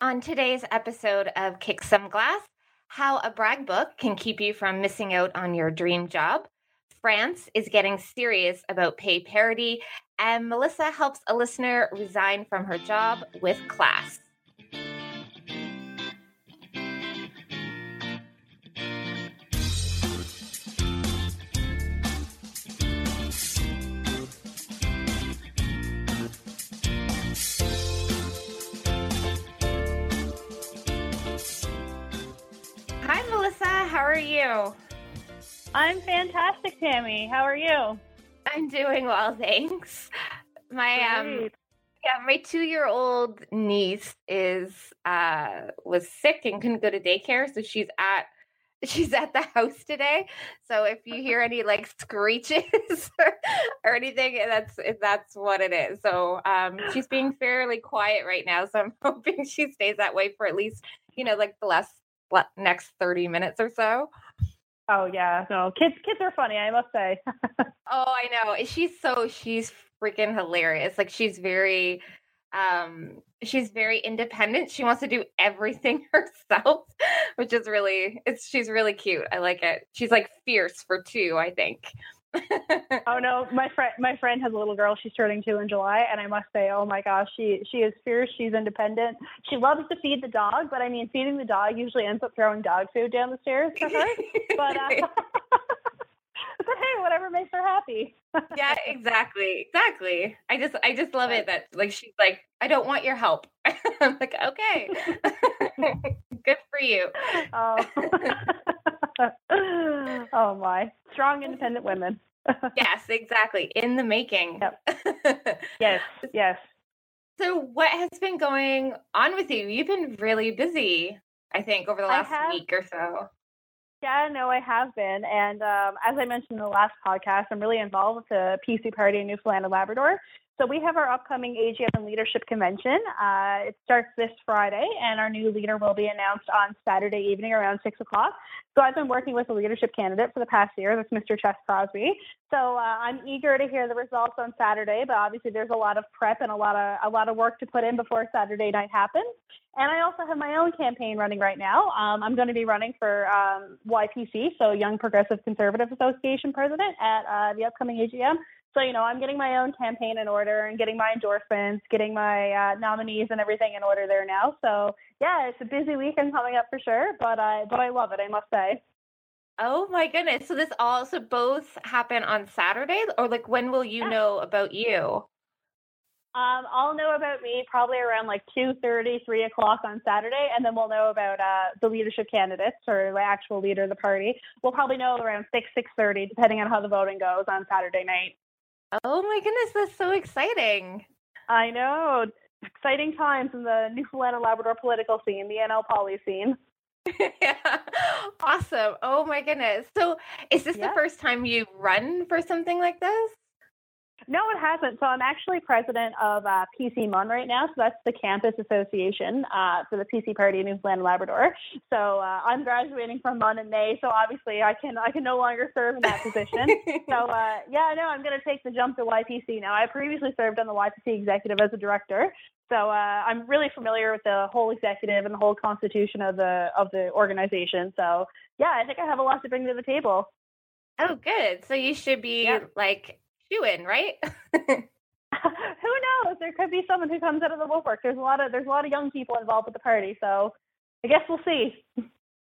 On today's episode of Kick Some Glass, how a brag book can keep you from missing out on your dream job. France is getting serious about pay parity, and Melissa helps a listener resign from her job with class. You? I'm fantastic, Tammy. How are you? I'm doing well, thanks. My um yeah, my 2-year-old niece is uh was sick and couldn't go to daycare, so she's at she's at the house today. So if you hear any like screeches or, anything, that's that's what it is. So um she's being fairly quiet right now, so I'm hoping she stays that way for at least, you know, like the last le- next 30 minutes or so. Oh yeah, no kids. Kids are funny, I must say. Oh, I know. She's so she's freaking hilarious. Like she's very um she's very independent. She wants to do everything herself, which is really it's she's really cute. I like it. She's like fierce for two, I think. oh no, my friend. My friend has a little girl. She's turning two in July, and I must say, oh my gosh, she she is fierce. She's independent. She loves to feed the dog, but I mean, feeding the dog usually ends up throwing dog food down the stairs for her. But uh, but hey, whatever makes her happy. yeah, exactly. Exactly. I just I just love it that like she's like, I don't want your help. I'm like, okay. Good for you. Oh. oh my, strong, independent women. Yes, exactly. In the making. Yes, yes. So, what has been going on with you? You've been really busy, I think, over the last have. week or so. Yeah, no, I have been. And um, as I mentioned in the last podcast, I'm really involved with the PC Party in Newfoundland and Labrador. So we have our upcoming AGM Leadership Convention. Uh, it starts this Friday, and our new leader will be announced on Saturday evening around 6 o'clock. So I've been working with a leadership candidate for the past year. That's Mr. Ches Crosby. So uh, I'm eager to hear the results on Saturday, but obviously there's a lot of prep and a lot of a lot of work to put in before Saturday night happens. And I also have my own campaign running right now. Um, I'm going to be running for um, YPC, so Young Progressive Conservative Association president at uh, the upcoming AGM. So, you know, I'm getting my own campaign in order and getting my endorsements, getting my uh, nominees and everything in order there now. So, yeah, it's a busy weekend coming up for sure, but I but I love it, I must say. Oh my goodness. So, this also both happen on Saturday, or like when will you Yeah. know about you? Um, I'll know about me probably around like 2.30, 3 o'clock on Saturday, and then we'll know about uh, the leadership candidates or the actual leader of the party. We'll probably know around 6, 6.30, depending on how the voting goes on Saturday night. Oh my goodness, that's so exciting. I know. Exciting times in the Newfoundland and Labrador political scene, the NL poly scene. yeah. Awesome. Oh my goodness. So, is this Yeah. the first time you run for something like this? No, it hasn't. So I'm actually president of uh, PC MUN right now. So that's the campus association uh, for the PC Party in Newfoundland and Labrador. So uh, I'm graduating from MUN in May. So obviously I can I can no longer serve in that position. so uh, yeah, no, I'm going to take the jump to YPC now. I previously served on the YPC executive as a director. So uh, I'm really familiar with the whole executive and the whole constitution of the of the organization. So yeah, I think I have a lot to bring to the table. oh, good. So, you should be Yeah. like chewing, right? who knows? There could be someone who comes out of the woodwork. There's a lot of there's a lot of young people involved with the party, so I guess we'll see.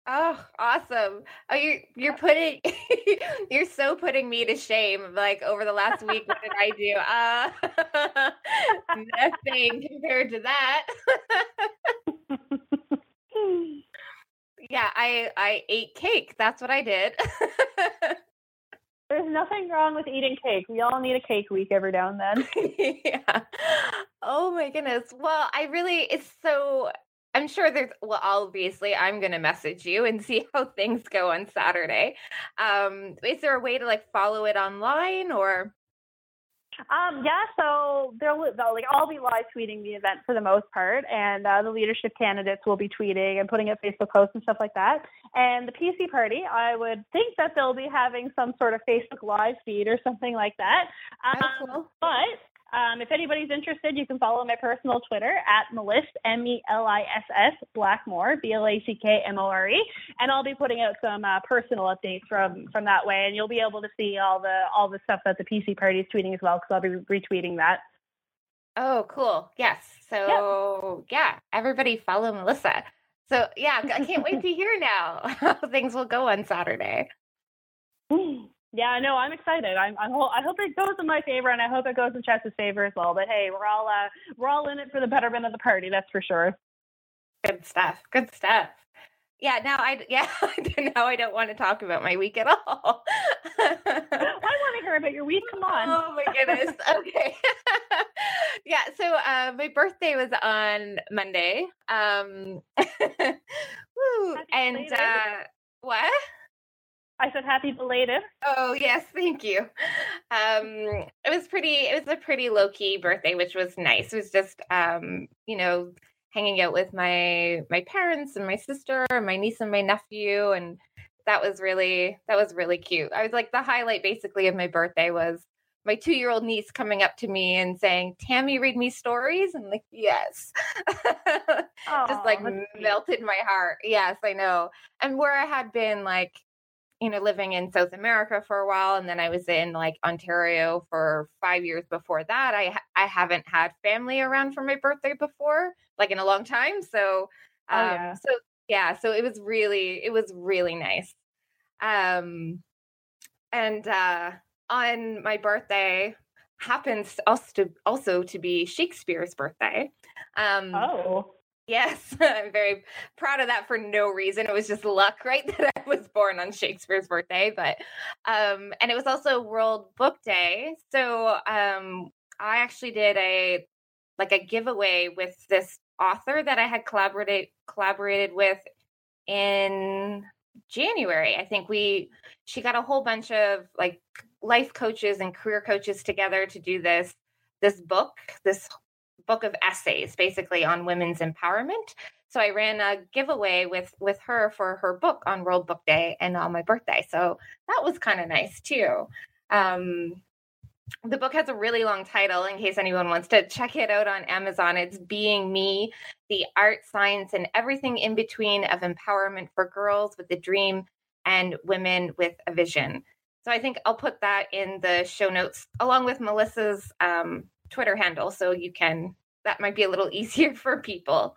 Oh, awesome. Oh, you're you're putting you're so putting me to shame. Like over the last week, what did I do? Uh nothing compared to that. yeah, I I ate cake. That's what I did. There's nothing wrong with eating cake. We all need a cake week every now and then. yeah. Oh my goodness. Well, I really it's so I'm sure there's well obviously I'm going to message you and see how things go on Saturday. Um is there a way to like follow it online or Um, yeah, so they'll, they'll like I'll be live tweeting the event for the most part, and uh, the leadership candidates will be tweeting and putting up Facebook posts and stuff like that. And the PC party, I would think that they'll be having some sort of Facebook live feed or something like that. Um, cool. But Um, if anybody's interested, you can follow my personal Twitter at Meliss, M E L I S S, Blackmore, B L A C K M O R E. And I'll be putting out some uh, personal updates from, from that way. And you'll be able to see all the, all the stuff that the PC party is tweeting as well, because I'll be retweeting that. Oh, cool. Yes. So, yeah. yeah, everybody follow Melissa. So, yeah, I can't wait to hear now how things will go on Saturday. Yeah, no, I'm excited. I'm, I'm I hope it goes in my favor, and I hope it goes in Ches's favor as well. But hey, we're all uh, we're all in it for the betterment of the party. That's for sure. Good stuff. Good stuff. Yeah. Now I yeah. now I don't want to talk about my week at all. I want to hear about your week. Come on. Oh my goodness. Okay. yeah. So uh, my birthday was on Monday. Um. woo. And uh, what? I said happy belated. Oh yes, thank you. Um, it was pretty. It was a pretty low key birthday, which was nice. It was just, um, you know, hanging out with my my parents and my sister and my niece and my nephew, and that was really that was really cute. I was like the highlight basically of my birthday was my two year old niece coming up to me and saying, Tammy, read me stories. I'm like, yes. Just like melted my heart. Yes, I know. And where I had been like you know, living in South America for a while, and then I was in like Ontario for five years before that. I I haven't had family around for my birthday before, like in a long time. So, oh, um, oh, yeah. so yeah, so it was really it was really nice. Um, and uh, on my birthday happens also to also to be Shakespeare's birthday. Um, oh Yes, I'm very proud of that for no reason. It was just luck, right, that I was born on Shakespeare's birthday. But um, and it was also World Book Day, so um, I actually did a like a giveaway with this author that I had collaborated collaborated with in January. I think we she got a whole bunch of like life coaches and career coaches together to do this this book, this book of essays basically on women's empowerment. So I ran a giveaway with with her for her book on World Book Day and on my birthday. So that was kind of nice too. Um, the book has a really long title in case anyone wants to check it out on Amazon. It's Being Me, the art, science, and everything in between of empowerment for girls with a dream and women with a vision. So I think I'll put that in the show notes along with Melissa's um, Twitter handle so you can that might be a little easier for people.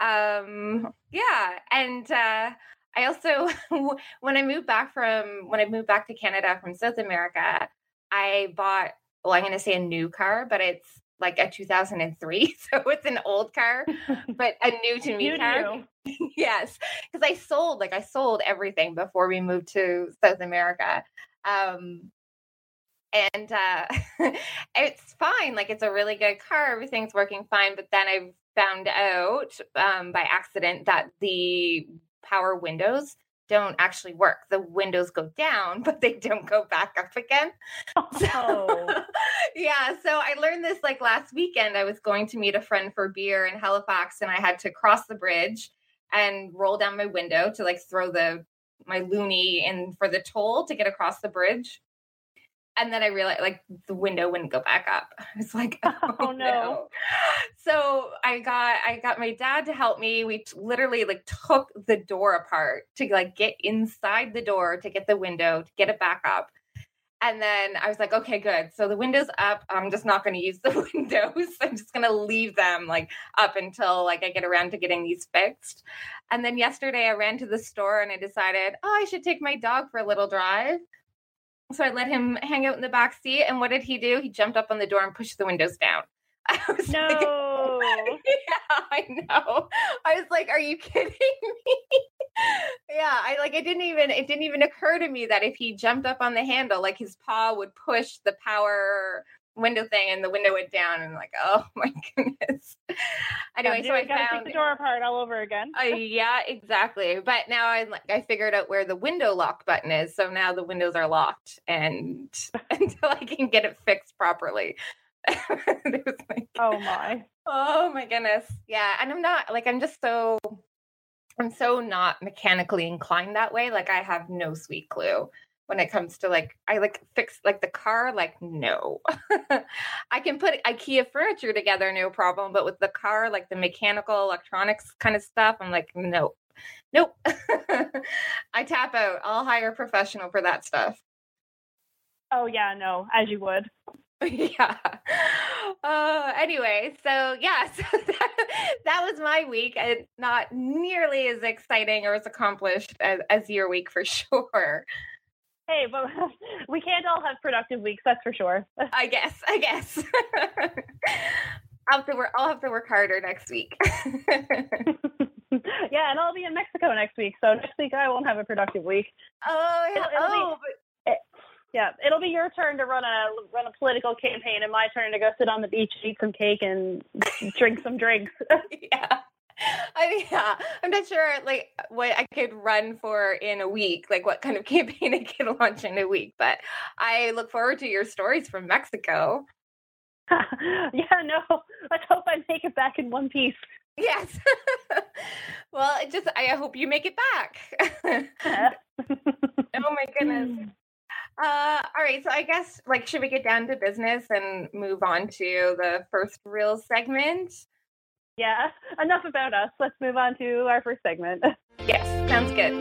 Um, yeah, and uh, I also when I moved back from when I moved back to Canada from South America, I bought well, I'm going to say a new car, but it's like a 2003, so it's an old car, but a new to me car. yes, because I sold like I sold everything before we moved to South America. Um, and uh, it's fine. Like it's a really good car. Everything's working fine. But then I found out um, by accident that the power windows don't actually work. The windows go down, but they don't go back up again. Oh. So, yeah. So I learned this like last weekend. I was going to meet a friend for beer in Halifax, and I had to cross the bridge and roll down my window to like throw the my loonie in for the toll to get across the bridge and then I realized like the window wouldn't go back up. I was like, oh, oh no. no. So I got I got my dad to help me. We t- literally like took the door apart to like get inside the door to get the window to get it back up. And then I was like, okay, good. So the window's up. I'm just not going to use the windows. I'm just going to leave them like up until like I get around to getting these fixed. And then yesterday I ran to the store and I decided, oh, I should take my dog for a little drive. So I let him hang out in the back seat. And what did he do? He jumped up on the door and pushed the windows down. I was no. Like, yeah, I know. I was like, are you kidding me? yeah, I like it didn't even it didn't even occur to me that if he jumped up on the handle, like his paw would push the power window thing and the window went down and I'm like oh my goodness. Anyway so i found the door apart all over again. Uh, yeah exactly. But now i like i figured out where the window lock button is so now the windows are locked and until i can get it fixed properly. Like, oh my. Oh my goodness. Yeah and i'm not like i'm just so i'm so not mechanically inclined that way. Like i have no sweet clue when it comes to like I like fix like the car like no. I can put IKEA furniture together no problem, but with the car like the mechanical electronics kind of stuff I'm like no. Nope. I tap out. I'll hire a professional for that stuff. Oh yeah, no, as you would. yeah. Uh, anyway, so yeah, so that, that was my week, and not nearly as exciting or as accomplished as, as your week for sure. Hey, but we can't all have productive weeks, that's for sure. I guess. I guess. I'll have to work. I'll have to work harder next week. yeah, and I'll be in Mexico next week, so next week I won't have a productive week. Oh, yeah. It'll, it'll oh, be, it, yeah, it'll be your turn to run a run a political campaign, and my turn to go sit on the beach, eat some cake, and drink some drinks. yeah. I mean, yeah, I'm not sure like what I could run for in a week, like what kind of campaign I could launch in a week. But I look forward to your stories from Mexico. yeah, no, let's hope I make it back in one piece. Yes. well, it just I hope you make it back. oh my goodness. Uh, all right, so I guess like should we get down to business and move on to the first real segment? Yeah, enough about us. Let's move on to our first segment. Yes, sounds good.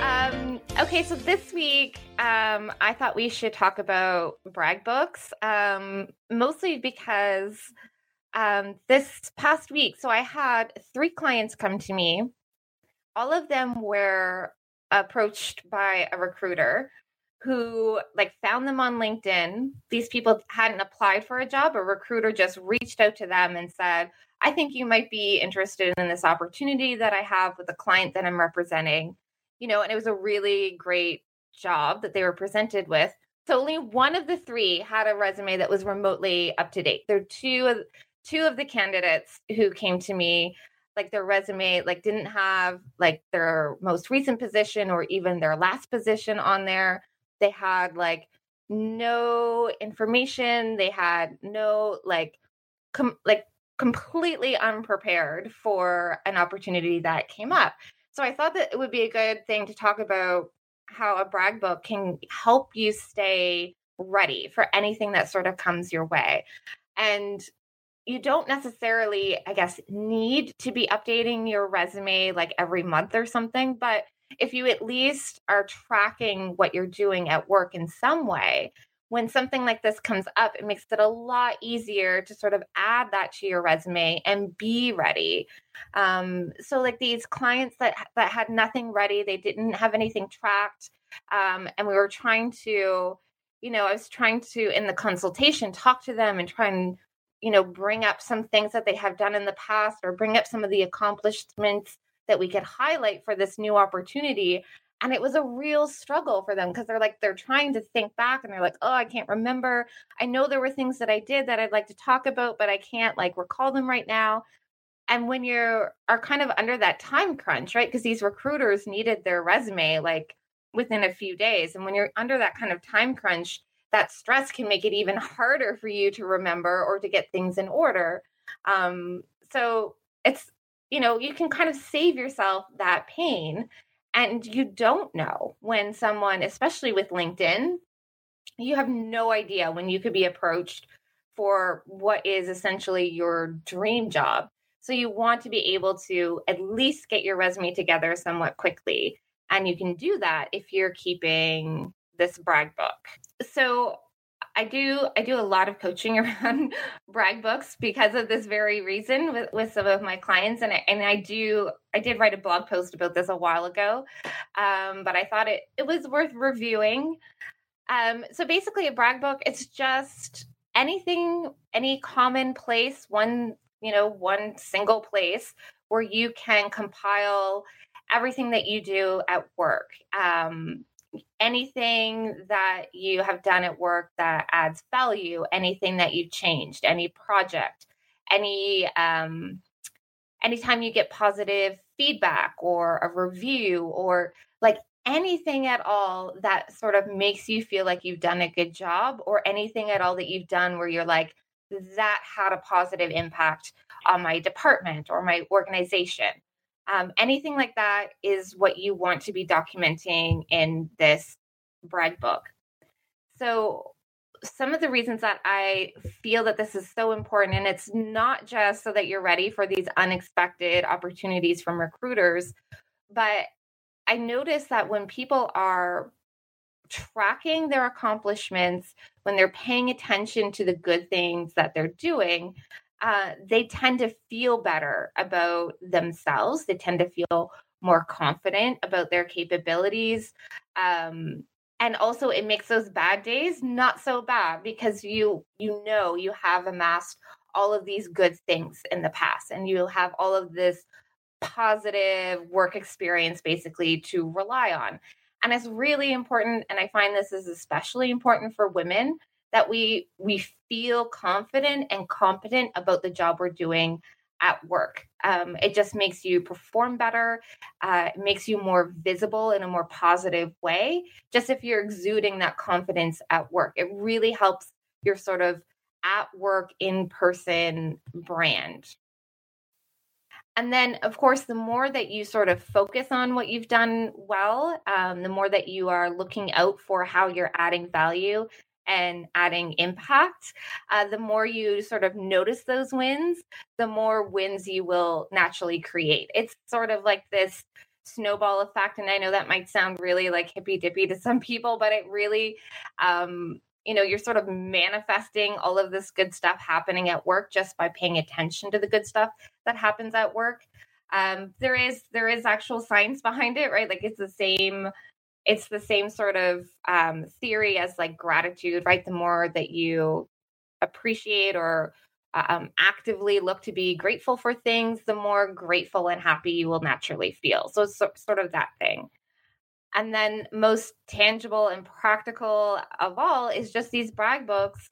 Um, okay, so this week, um, I thought we should talk about brag books, um, mostly because um, this past week, so I had three clients come to me. All of them were approached by a recruiter who like found them on LinkedIn. These people hadn't applied for a job. A recruiter just reached out to them and said, I think you might be interested in this opportunity that I have with a client that I'm representing. You know, and it was a really great job that they were presented with. So only one of the three had a resume that was remotely up to date. There are two of two of the candidates who came to me like their resume like didn't have like their most recent position or even their last position on there they had like no information they had no like com- like completely unprepared for an opportunity that came up. So i thought that it would be a good thing to talk about how a brag book can help you stay ready for anything that sort of comes your way. And you don't necessarily, I guess, need to be updating your resume like every month or something, but if you at least are tracking what you're doing at work in some way, when something like this comes up, it makes it a lot easier to sort of add that to your resume and be ready. Um, so, like these clients that that had nothing ready, they didn't have anything tracked, um, and we were trying to, you know, I was trying to in the consultation talk to them and try and you know, bring up some things that they have done in the past or bring up some of the accomplishments that we could highlight for this new opportunity. And it was a real struggle for them because they're like, they're trying to think back and they're like, oh, I can't remember. I know there were things that I did that I'd like to talk about, but I can't like recall them right now. And when you're are kind of under that time crunch, right? Because these recruiters needed their resume like within a few days. And when you're under that kind of time crunch, that stress can make it even harder for you to remember or to get things in order. Um, so it's, you know, you can kind of save yourself that pain. And you don't know when someone, especially with LinkedIn, you have no idea when you could be approached for what is essentially your dream job. So you want to be able to at least get your resume together somewhat quickly. And you can do that if you're keeping this brag book. So I do I do a lot of coaching around brag books because of this very reason with, with some of my clients and I, and I do I did write a blog post about this a while ago um, but I thought it it was worth reviewing. Um, so basically a brag book it's just anything any common place one you know one single place where you can compile everything that you do at work. Um, anything that you have done at work that adds value, anything that you've changed, any project, any um, anytime you get positive feedback or a review or like anything at all that sort of makes you feel like you've done a good job or anything at all that you've done where you're like that had a positive impact on my department or my organization. Um, anything like that is what you want to be documenting in this brag book. So, some of the reasons that I feel that this is so important, and it's not just so that you're ready for these unexpected opportunities from recruiters, but I notice that when people are tracking their accomplishments, when they're paying attention to the good things that they're doing, uh, they tend to feel better about themselves. They tend to feel more confident about their capabilities. Um, and also it makes those bad days not so bad because you you know you have amassed all of these good things in the past and you'll have all of this positive work experience basically to rely on and it's really important and i find this is especially important for women that we we feel confident and competent about the job we're doing at work. Um, it just makes you perform better. Uh, it makes you more visible in a more positive way. Just if you're exuding that confidence at work, it really helps your sort of at work in person brand. And then, of course, the more that you sort of focus on what you've done well, um, the more that you are looking out for how you're adding value and adding impact, uh, the more you sort of notice those wins, the more wins you will naturally create. It's sort of like this snowball effect. And I know that might sound really like hippy dippy to some people, but it really, um, you know, you're sort of manifesting all of this good stuff happening at work just by paying attention to the good stuff that happens at work. Um, there is there is actual science behind it, right? Like it's the same it's the same sort of um, theory as like gratitude, right? The more that you appreciate or um, actively look to be grateful for things, the more grateful and happy you will naturally feel. So it's so, sort of that thing. And then, most tangible and practical of all is just these brag books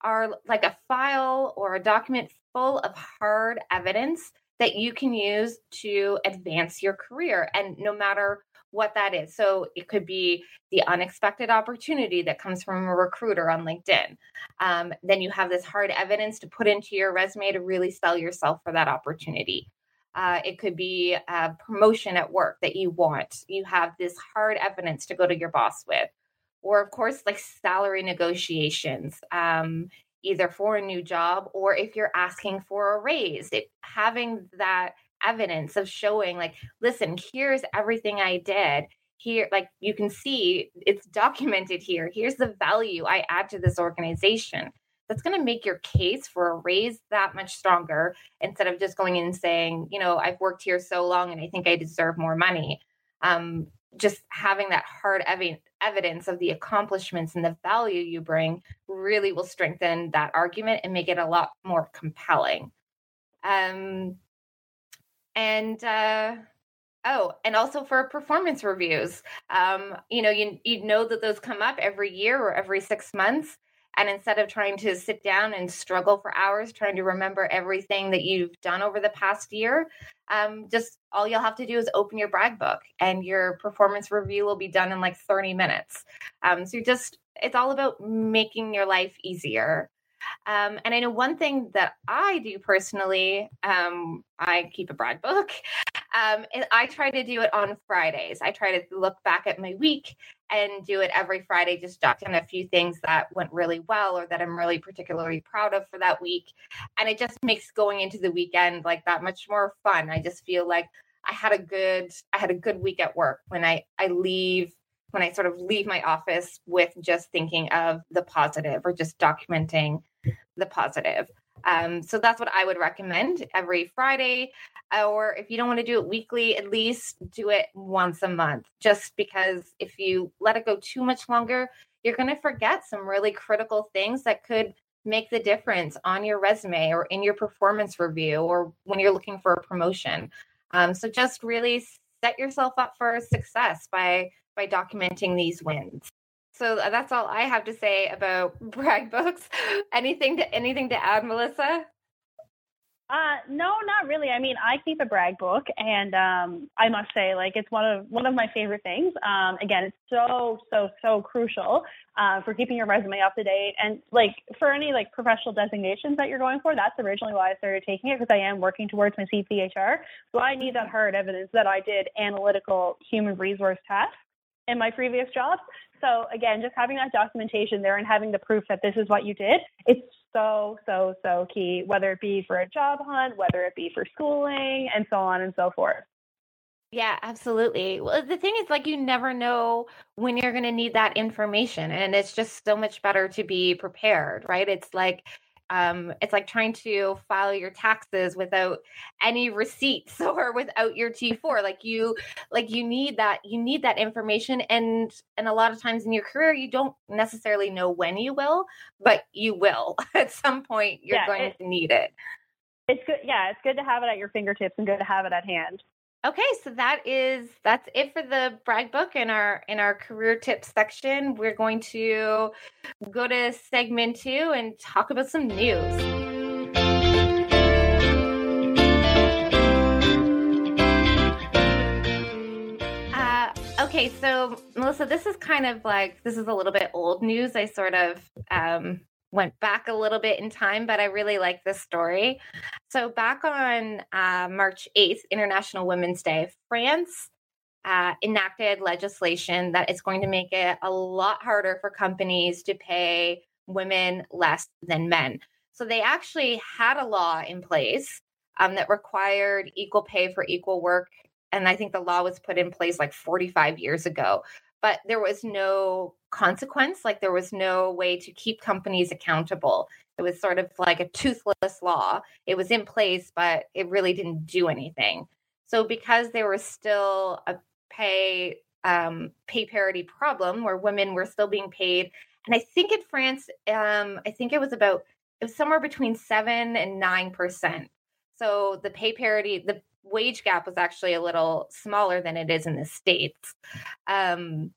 are like a file or a document full of hard evidence that you can use to advance your career. And no matter what that is. So it could be the unexpected opportunity that comes from a recruiter on LinkedIn. Um, then you have this hard evidence to put into your resume to really sell yourself for that opportunity. Uh, it could be a promotion at work that you want. You have this hard evidence to go to your boss with. Or, of course, like salary negotiations, um, either for a new job or if you're asking for a raise. It, having that evidence of showing like listen here's everything i did. Here like you can see it's documented here. Here's the value i add to this organization. That's going to make your case for a raise that much stronger instead of just going in and saying you know i've worked here so long and i think i deserve more money. Um, just having that hard ev- evidence of the accomplishments and the value you bring really will strengthen that argument and make it a lot more compelling. Um, and uh, oh, and also for performance reviews. Um, you know, you you know that those come up every year or every six months. And instead of trying to sit down and struggle for hours trying to remember everything that you've done over the past year, um, just all you'll have to do is open your brag book and your performance review will be done in like 30 minutes. Um, so just, it's all about making your life easier. Um, and I know one thing that I do personally, um, I keep a brag book. Um, I try to do it on Fridays. I try to look back at my week and do it every Friday, just jot down a few things that went really well or that I'm really particularly proud of for that week. And it just makes going into the weekend like that much more fun. I just feel like I had a good I had a good week at work when I I leave when I sort of leave my office with just thinking of the positive or just documenting the positive. Um, so that's what I would recommend every Friday. Or if you don't want to do it weekly, at least do it once a month, just because if you let it go too much longer, you're going to forget some really critical things that could make the difference on your resume or in your performance review or when you're looking for a promotion. Um, so just really set yourself up for success by by documenting these wins. So uh, that's all I have to say about brag books. anything to anything to add, Melissa? Uh, no, not really. I mean, I keep a brag book, and um, I must say, like, it's one of one of my favorite things. Um, again, it's so so so crucial uh, for keeping your resume up to date, and like for any like professional designations that you're going for. That's originally why I started taking it because I am working towards my CPHR. So I need that hard evidence that I did analytical human resource tasks in my previous jobs. So again, just having that documentation there and having the proof that this is what you did, it's so, so, so key, whether it be for a job hunt, whether it be for schooling, and so on and so forth. Yeah, absolutely. Well, the thing is, like, you never know when you're going to need that information. And it's just so much better to be prepared, right? It's like, um, it's like trying to file your taxes without any receipts or without your T4. Like you, like you need that, you need that information. And, and a lot of times in your career, you don't necessarily know when you will, but you will at some point, you're yeah, going it, to need it. It's good. Yeah. It's good to have it at your fingertips and good to have it at hand. Okay, so that is that's it for the brag book in our in our career tips section. We're going to go to segment 2 and talk about some news. Uh, okay, so Melissa, this is kind of like this is a little bit old news. I sort of um, went back a little bit in time, but I really like this story. So, back on uh, March 8th, International Women's Day, France uh, enacted legislation that is going to make it a lot harder for companies to pay women less than men. So, they actually had a law in place um, that required equal pay for equal work. And I think the law was put in place like 45 years ago but there was no consequence. Like there was no way to keep companies accountable. It was sort of like a toothless law. It was in place, but it really didn't do anything. So because there was still a pay um, pay parity problem where women were still being paid, and I think in France, um, I think it was about it was somewhere between seven and nine percent. So the pay parity, the wage gap was actually a little smaller than it is in the states. Um,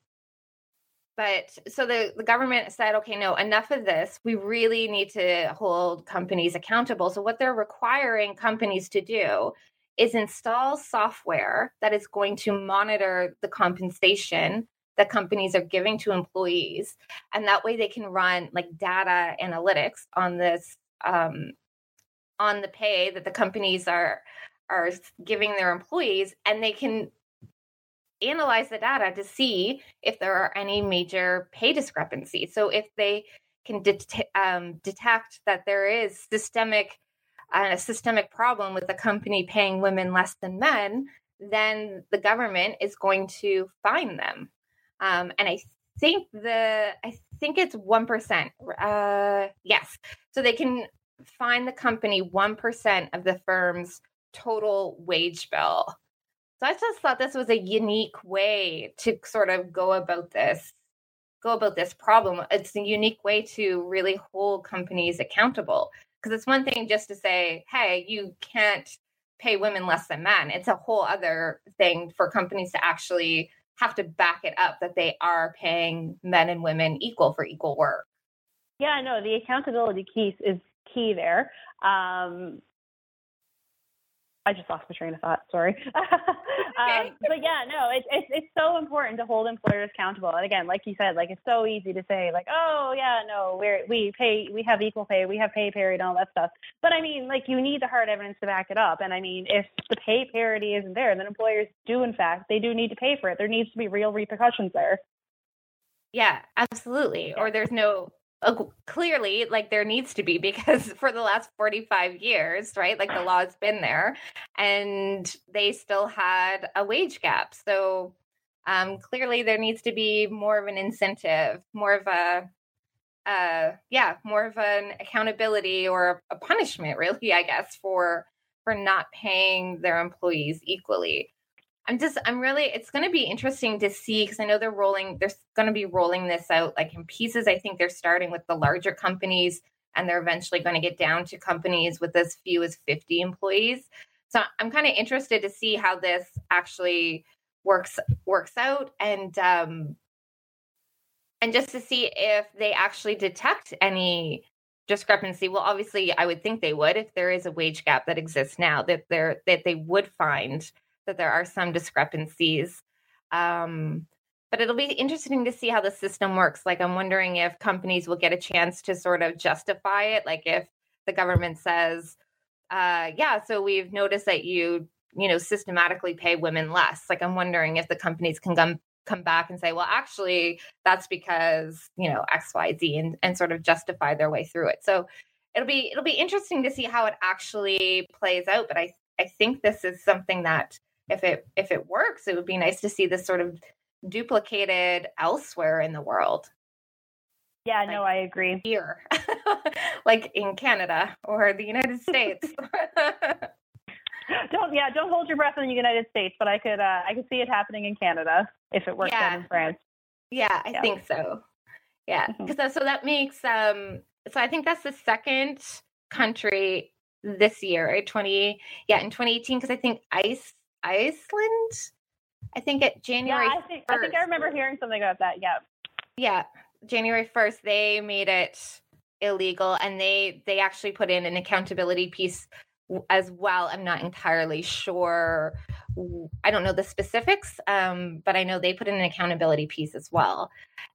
but so the, the government said, okay, no, enough of this. We really need to hold companies accountable. So, what they're requiring companies to do is install software that is going to monitor the compensation that companies are giving to employees. And that way they can run like data analytics on this, um, on the pay that the companies are are giving their employees and they can analyze the data to see if there are any major pay discrepancies. So if they can det- um, detect that there is systemic uh, a systemic problem with a company paying women less than men, then the government is going to fine them. Um, and I think the I think it's one percent. Uh, yes, so they can fine the company one percent of the firm's total wage bill. So I just thought this was a unique way to sort of go about this go about this problem. It's a unique way to really hold companies accountable because it's one thing just to say, "Hey, you can't pay women less than men." It's a whole other thing for companies to actually have to back it up that they are paying men and women equal for equal work. Yeah, no, the accountability piece is key there. Um, I just lost my train of thought. Sorry. um, but yeah, no, it's it's it's so important to hold employers accountable. And again, like you said, like it's so easy to say, like, oh yeah, no, we're we pay, we have equal pay, we have pay parity, and all that stuff. But I mean, like you need the hard evidence to back it up. And I mean, if the pay parity isn't there, then employers do, in fact, they do need to pay for it. There needs to be real repercussions there. Yeah, absolutely. Yeah. Or there's no clearly like there needs to be because for the last 45 years right like the law's been there and they still had a wage gap. So um clearly there needs to be more of an incentive more of a uh yeah more of an accountability or a punishment really i guess for for not paying their employees equally I'm just, I'm really, it's going to be interesting to see because I know they're rolling, they're going to be rolling this out like in pieces. I think they're starting with the larger companies and they're eventually going to get down to companies with as few as 50 employees. So I'm kind of interested to see how this actually works works out and um and just to see if they actually detect any discrepancy well obviously i would think they would if there is a wage gap that exists now that there that they would find that there are some discrepancies um, but it'll be interesting to see how the system works. Like i'm wondering if companies will get a chance to sort of justify it like if the government says uh, yeah so we've noticed that you you know systematically pay women less. Like i'm wondering if the companies can come come back and say well actually that's because you know xyz and, and sort of justify their way through it. So it'll be it'll be interesting to see how it actually plays out but i i think this is something that if it if it works it would be nice to see this sort of duplicated elsewhere in the world yeah like no i agree here like in canada or the united states don't yeah, don't hold your breath in the United States, but I could uh, I could see it happening in Canada if it works yeah. out in France. Yeah, I yeah. think so. Yeah, because mm-hmm. so that makes um so I think that's the second country this year, right? Twenty yeah, in 2018 because I think Ice Iceland. I think at January. Yeah, I think 1st, I think I remember hearing something about that. Yeah. Yeah, January 1st they made it illegal and they they actually put in an accountability piece as well. I'm not entirely sure. I don't know the specifics, um, but I know they put in an accountability piece as well.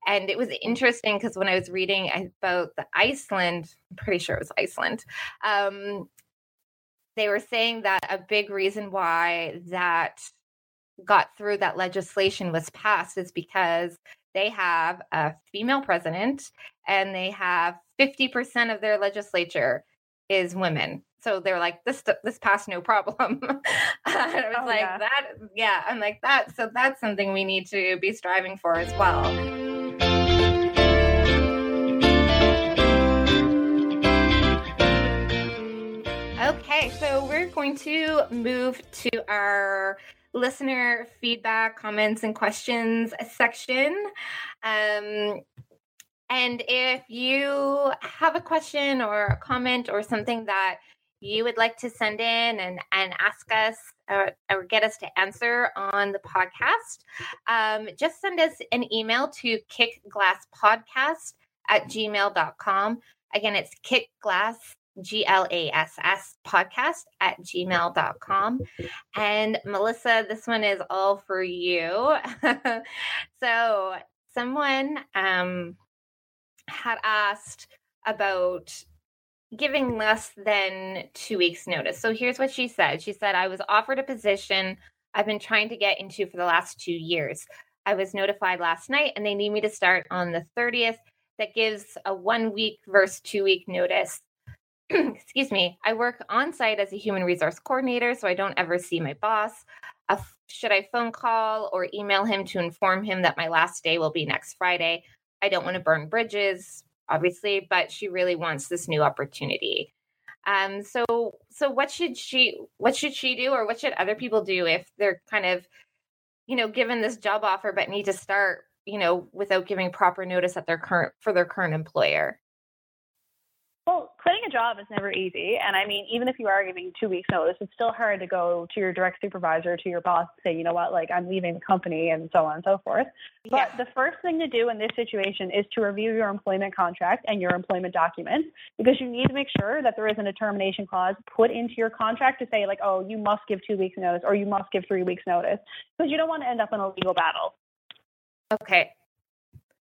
And it was interesting because when I was reading about the Iceland, I'm pretty sure it was Iceland, um, they were saying that a big reason why that got through that legislation was passed is because they have a female president and they have 50% of their legislature is women. So they're like this this passed no problem. And i was oh, like yeah. that yeah i'm like that so that's something we need to be striving for as well we're going to move to our listener feedback comments and questions section um, and if you have a question or a comment or something that you would like to send in and, and ask us or, or get us to answer on the podcast, um, just send us an email to kickglasspodcast at gmail.com. Again, it's kickglass, G L A S S podcast at gmail.com. And Melissa, this one is all for you. so, someone um, had asked about giving less than two weeks notice. So here's what she said. She said, I was offered a position I've been trying to get into for the last two years. I was notified last night and they need me to start on the 30th. That gives a one week versus two week notice. Excuse me. I work on site as a human resource coordinator, so I don't ever see my boss. Uh, should I phone call or email him to inform him that my last day will be next Friday? I don't want to burn bridges obviously, but she really wants this new opportunity. Um, so so what should she what should she do or what should other people do if they're kind of, you know, given this job offer but need to start, you know, without giving proper notice at their current for their current employer? Well, quitting a job is never easy. And I mean, even if you are giving two weeks notice, it's still hard to go to your direct supervisor, to your boss, and say, you know what, like I'm leaving the company and so on and so forth. But yeah. the first thing to do in this situation is to review your employment contract and your employment documents because you need to make sure that there isn't a termination clause put into your contract to say, like, oh, you must give two weeks notice or you must give three weeks notice because you don't want to end up in a legal battle. Okay.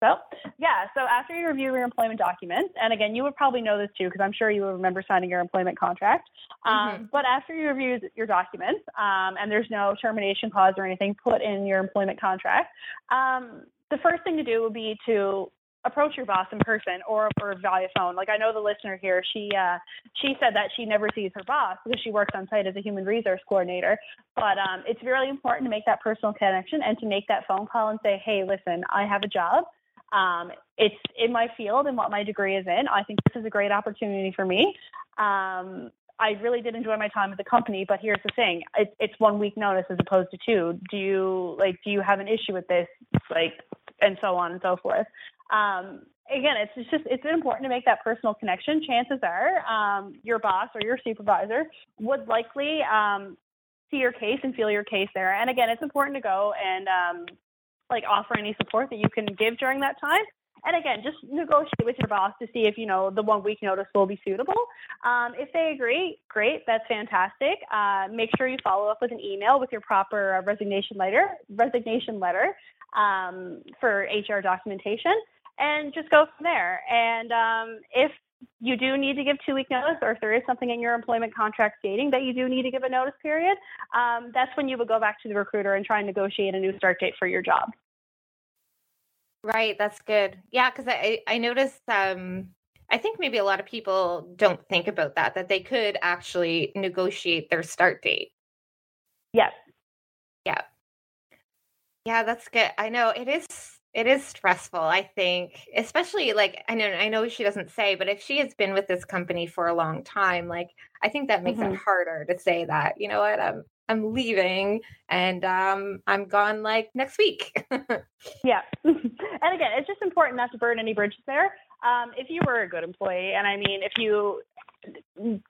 So, yeah, so after you review your employment documents, and again, you would probably know this too, because I'm sure you will remember signing your employment contract. Um, mm-hmm. But after you review your documents, um, and there's no termination clause or anything put in your employment contract, um, the first thing to do would be to approach your boss in person or, or via phone. Like I know the listener here, she uh, she said that she never sees her boss because she works on site as a human resource coordinator. But um, it's really important to make that personal connection and to make that phone call and say, hey, listen, I have a job. Um, it's in my field and what my degree is in. I think this is a great opportunity for me. Um, I really did enjoy my time at the company, but here's the thing: it's, it's one week notice as opposed to two. Do you like? Do you have an issue with this? Like, and so on and so forth. Um, again, it's just it's important to make that personal connection. Chances are, um, your boss or your supervisor would likely um, see your case and feel your case there. And again, it's important to go and um, like offer any support that you can give during that time. And again, just negotiate with your boss to see if you know the one week notice will be suitable. Um, if they agree, great, that's fantastic. Uh, make sure you follow up with an email with your proper resignation letter, resignation letter um, for HR documentation, and just go from there. And um, if you do need to give two week notice, or if there is something in your employment contract stating that you do need to give a notice period, um, that's when you would go back to the recruiter and try and negotiate a new start date for your job. Right, that's good. Yeah, because I I noticed. Um, I think maybe a lot of people don't think about that that they could actually negotiate their start date. Yes. Yeah. Yeah, that's good. I know it is it is stressful, I think, especially like I know I know she doesn't say, but if she has been with this company for a long time, like I think that makes mm-hmm. it harder to say that, you know what, I'm I'm leaving and um I'm gone like next week. yeah. and again, it's just important not to burn any bridges there. Um, if you were a good employee, and I mean, if you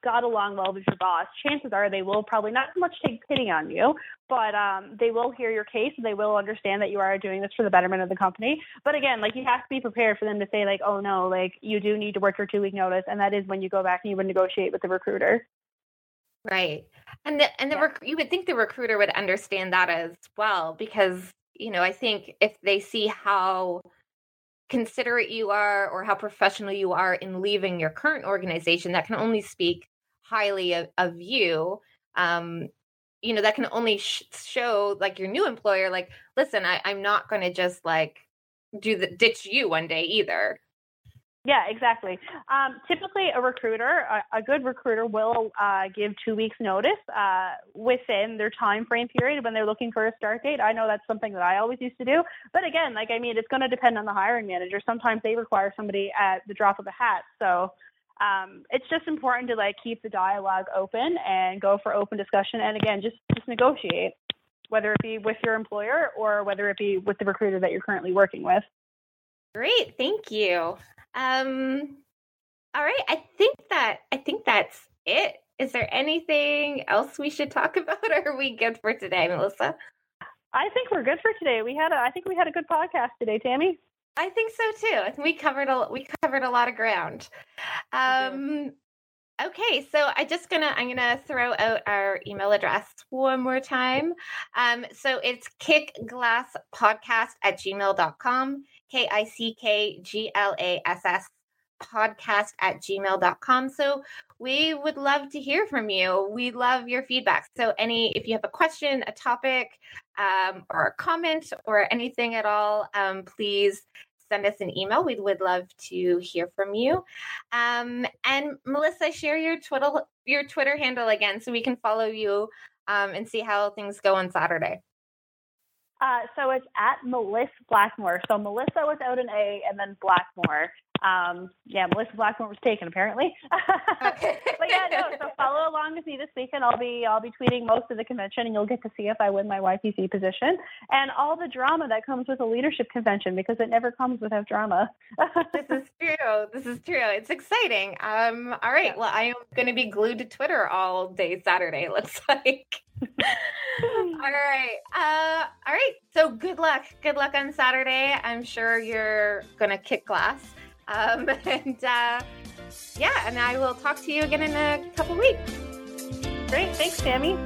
got along well with your boss, chances are they will probably not so much take pity on you, but um, they will hear your case and they will understand that you are doing this for the betterment of the company. But again, like you have to be prepared for them to say like, oh no, like you do need to work your two week notice, and that is when you go back and you would negotiate with the recruiter. Right, and the and the yeah. rec- you would think the recruiter would understand that as well because you know I think if they see how considerate you are or how professional you are in leaving your current organization that can only speak highly of, of you. Um you know that can only sh- show like your new employer like listen I, i'm not going to just like do the ditch you one day either yeah, exactly. Um, typically, a recruiter, a, a good recruiter, will uh, give two weeks' notice uh, within their time frame period when they're looking for a start date. I know that's something that I always used to do, but again, like I mean, it's going to depend on the hiring manager. Sometimes they require somebody at the drop of a hat, so um, it's just important to like keep the dialogue open and go for open discussion. And again, just just negotiate, whether it be with your employer or whether it be with the recruiter that you're currently working with. Great, thank you. Um, all right, I think that I think that's it. Is there anything else we should talk about, or are we good for today, Melissa? I think we're good for today. We had a, I think we had a good podcast today, Tammy. I think so too. I think we covered a we covered a lot of ground. Um, okay, so I just gonna I'm gonna throw out our email address one more time. Um, so it's kickglasspodcast at gmail.com. K I C K G L A S S podcast at gmail.com. So we would love to hear from you. We love your feedback. So any if you have a question, a topic, um, or a comment or anything at all, um, please send us an email. We would love to hear from you. Um, and Melissa, share your Twitter your Twitter handle again so we can follow you um, and see how things go on Saturday. Uh, so it's at Melissa Blackmore. So Melissa without an A and then Blackmore. Um, yeah, Melissa Blackmore was taken apparently. but yeah, no. So follow along with me this weekend. I'll be I'll be tweeting most of the convention, and you'll get to see if I win my YPC position and all the drama that comes with a leadership convention because it never comes without drama. this is true. This is true. It's exciting. Um, all right. Well, I am going to be glued to Twitter all day Saturday. Looks like all right. Uh, all right. So good luck. Good luck on Saturday. I'm sure you're gonna kick glass. Um, and uh, yeah, and I will talk to you again in a couple weeks. Great. Thanks, Tammy.